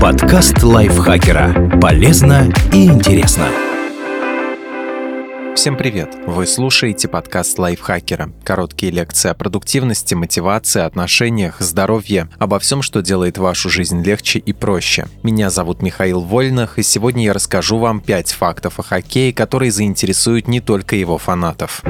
Подкаст лайфхакера. Полезно и интересно. Всем привет! Вы слушаете подкаст лайфхакера. Короткие лекции о продуктивности, мотивации, отношениях, здоровье, обо всем, что делает вашу жизнь легче и проще. Меня зовут Михаил Вольнах, и сегодня я расскажу вам 5 фактов о хоккее, которые заинтересуют не только его фанатов.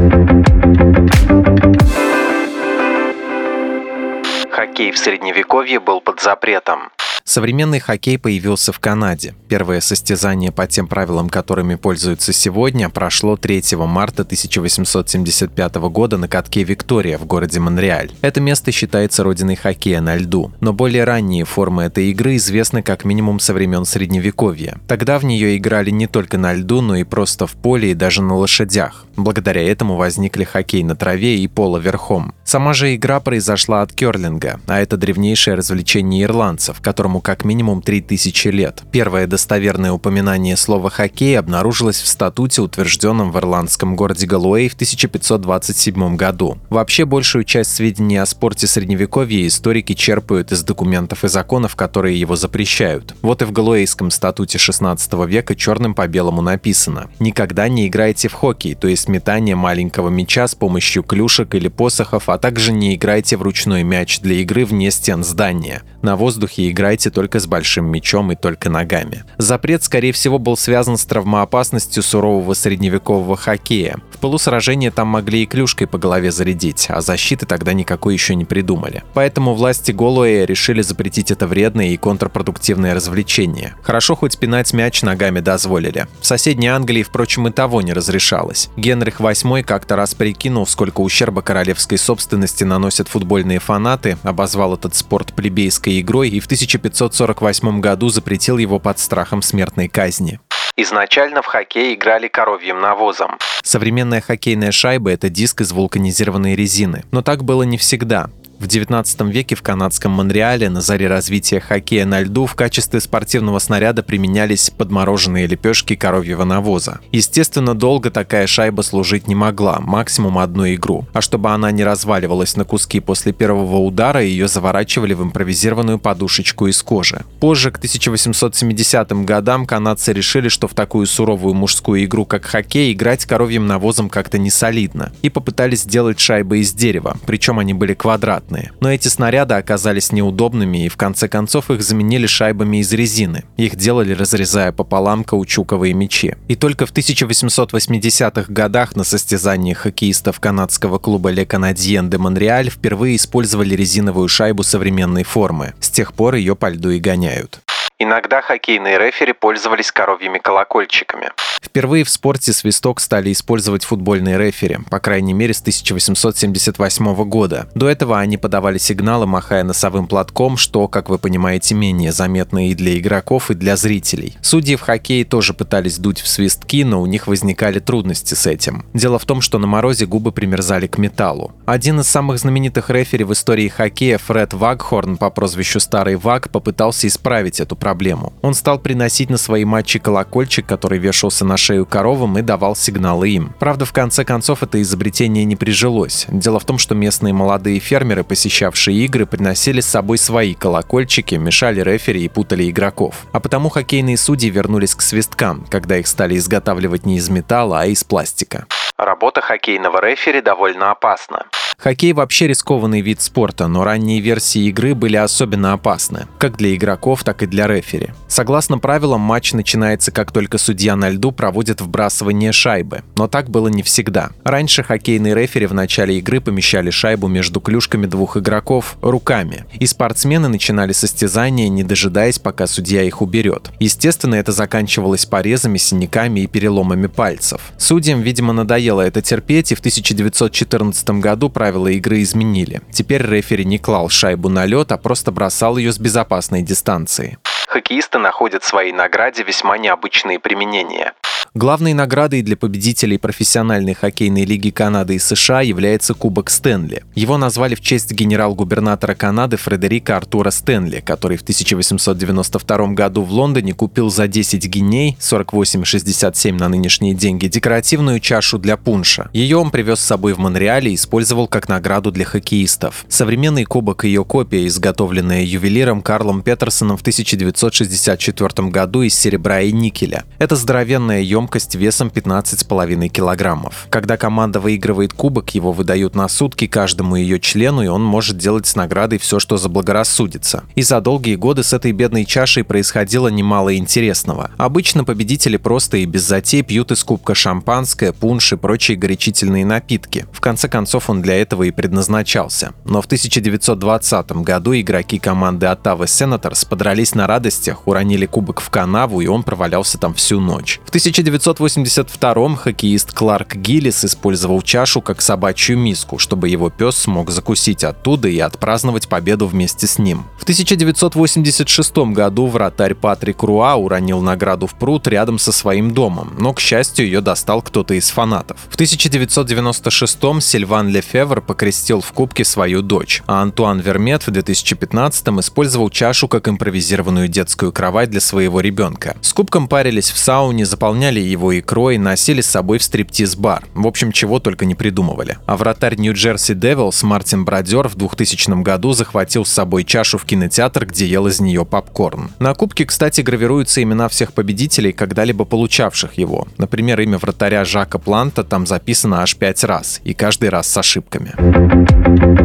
Хоккей в средневековье был под запретом. Современный хоккей появился в Канаде. Первое состязание по тем правилам, которыми пользуются сегодня, прошло 3 марта 1875 года на катке «Виктория» в городе Монреаль. Это место считается родиной хоккея на льду, но более ранние формы этой игры известны как минимум со времен Средневековья. Тогда в нее играли не только на льду, но и просто в поле и даже на лошадях. Благодаря этому возникли хоккей на траве и поло верхом. Сама же игра произошла от керлинга, а это древнейшее развлечение ирландцев, которому которому как минимум 3000 лет. Первое достоверное упоминание слова «хоккей» обнаружилось в статуте, утвержденном в ирландском городе Галуэй в 1527 году. Вообще, большую часть сведений о спорте Средневековья историки черпают из документов и законов, которые его запрещают. Вот и в Галуэйском статуте 16 века черным по белому написано «Никогда не играйте в хоккей, то есть метание маленького мяча с помощью клюшек или посохов, а также не играйте в ручной мяч для игры вне стен здания. На воздухе играйте играйте только с большим мечом и только ногами. Запрет, скорее всего, был связан с травмоопасностью сурового средневекового хоккея. В полусражении там могли и клюшкой по голове зарядить, а защиты тогда никакой еще не придумали. Поэтому власти Голуэя решили запретить это вредное и контрпродуктивное развлечение. Хорошо хоть пинать мяч ногами дозволили. В соседней Англии, впрочем, и того не разрешалось. Генрих VIII как-то раз прикинул, сколько ущерба королевской собственности наносят футбольные фанаты, обозвал этот спорт плебейской игрой и в 1500 1948 году запретил его под страхом смертной казни. Изначально в хоккей играли коровьим навозом. Современная хоккейная шайба – это диск из вулканизированной резины. Но так было не всегда. В XIX веке в канадском Монреале на заре развития хоккея на льду в качестве спортивного снаряда применялись подмороженные лепешки коровьего навоза. Естественно, долго такая шайба служить не могла, максимум одну игру. А чтобы она не разваливалась на куски после первого удара, ее заворачивали в импровизированную подушечку из кожи. Позже, к 1870 годам, канадцы решили, что в такую суровую мужскую игру, как хоккей, играть коровьим навозом как-то не солидно. И попытались сделать шайбы из дерева, причем они были квадратные квадратные. Но эти снаряды оказались неудобными и в конце концов их заменили шайбами из резины. Их делали, разрезая пополам каучуковые мечи. И только в 1880-х годах на состязании хоккеистов канадского клуба Le Canadien de Montréal впервые использовали резиновую шайбу современной формы. С тех пор ее по льду и гоняют. Иногда хоккейные рефери пользовались коровьими колокольчиками. Впервые в спорте свисток стали использовать футбольные рефери, по крайней мере с 1878 года. До этого они подавали сигналы, махая носовым платком, что, как вы понимаете, менее заметно и для игроков, и для зрителей. Судьи в хоккее тоже пытались дуть в свистки, но у них возникали трудности с этим. Дело в том, что на морозе губы примерзали к металлу. Один из самых знаменитых рефери в истории хоккея, Фред Вагхорн по прозвищу Старый Ваг, попытался исправить эту проблему. Он стал приносить на свои матчи колокольчик, который вешался на на шею коровам и давал сигналы им. Правда, в конце концов это изобретение не прижилось. Дело в том, что местные молодые фермеры, посещавшие игры, приносили с собой свои колокольчики, мешали рефери и путали игроков. А потому хоккейные судьи вернулись к свисткам, когда их стали изготавливать не из металла, а из пластика. Работа хоккейного рефери довольно опасна. Хоккей вообще рискованный вид спорта, но ранние версии игры были особенно опасны, как для игроков, так и для рефери. Согласно правилам, матч начинается, как только судья на льду проводит вбрасывание шайбы, но так было не всегда. Раньше хоккейные рефери в начале игры помещали шайбу между клюшками двух игроков руками, и спортсмены начинали состязание, не дожидаясь, пока судья их уберет. Естественно, это заканчивалось порезами, синяками и переломами пальцев. Судьям, видимо, надоело это терпеть, и в 1914 году правила игры изменили. Теперь рефери не клал шайбу на лед, а просто бросал ее с безопасной дистанции. Хоккеисты находят своей награде весьма необычные применения. Главной наградой для победителей профессиональной хоккейной лиги Канады и США является Кубок Стэнли. Его назвали в честь генерал-губернатора Канады Фредерика Артура Стэнли, который в 1892 году в Лондоне купил за 10 гиней, 48,67 на нынешние деньги, декоративную чашу для пунша. Ее он привез с собой в Монреале и использовал как награду для хоккеистов. Современный кубок и ее копия, изготовленная ювелиром Карлом Петерсоном в 1964 году из серебра и никеля. Это здоровенная емкость весом 15,5 килограммов. Когда команда выигрывает кубок, его выдают на сутки каждому ее члену, и он может делать с наградой все, что заблагорассудится. И за долгие годы с этой бедной чашей происходило немало интересного. Обычно победители просто и без затей пьют из кубка шампанское, пунш и прочие горячительные напитки. В конце концов, он для этого и предназначался. Но в 1920 году игроки команды Оттавы Сенаторс подрались на радостях, уронили кубок в канаву, и он провалялся там всю ночь. В 1982 хоккеист Кларк Гиллис использовал чашу как собачью миску, чтобы его пес смог закусить оттуда и отпраздновать победу вместе с ним. В 1986 году вратарь Патрик Руа уронил награду в пруд рядом со своим домом, но, к счастью, ее достал кто-то из фанатов. В 1996-м Сильван Лефевр покрестил в кубке свою дочь, а Антуан Вермет в 2015-м использовал чашу как импровизированную детскую кровать для своего ребенка. С кубком парились в сауне, заполняли его икрой, носили с собой в стриптиз-бар. В общем, чего только не придумывали. А вратарь Нью-Джерси Девилс Мартин Бродер в 2000 году захватил с собой чашу в кинотеатр, где ел из нее попкорн. На кубке, кстати, гравируются имена всех победителей, когда-либо получавших его. Например, имя вратаря Жака Планта там записано аж пять раз, и каждый раз с ошибками.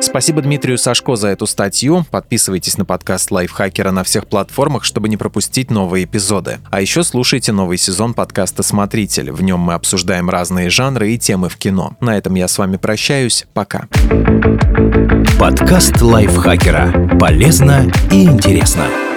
Спасибо Дмитрию Сашко за эту статью. Подписывайтесь на подкаст Лайфхакера на всех платформах, чтобы не пропустить новые эпизоды. А еще слушайте новый сезон подкаста «Смотритель». В нем мы обсуждаем разные жанры и темы в кино. На этом я с вами прощаюсь. Пока. Подкаст Лайфхакера. Полезно и интересно.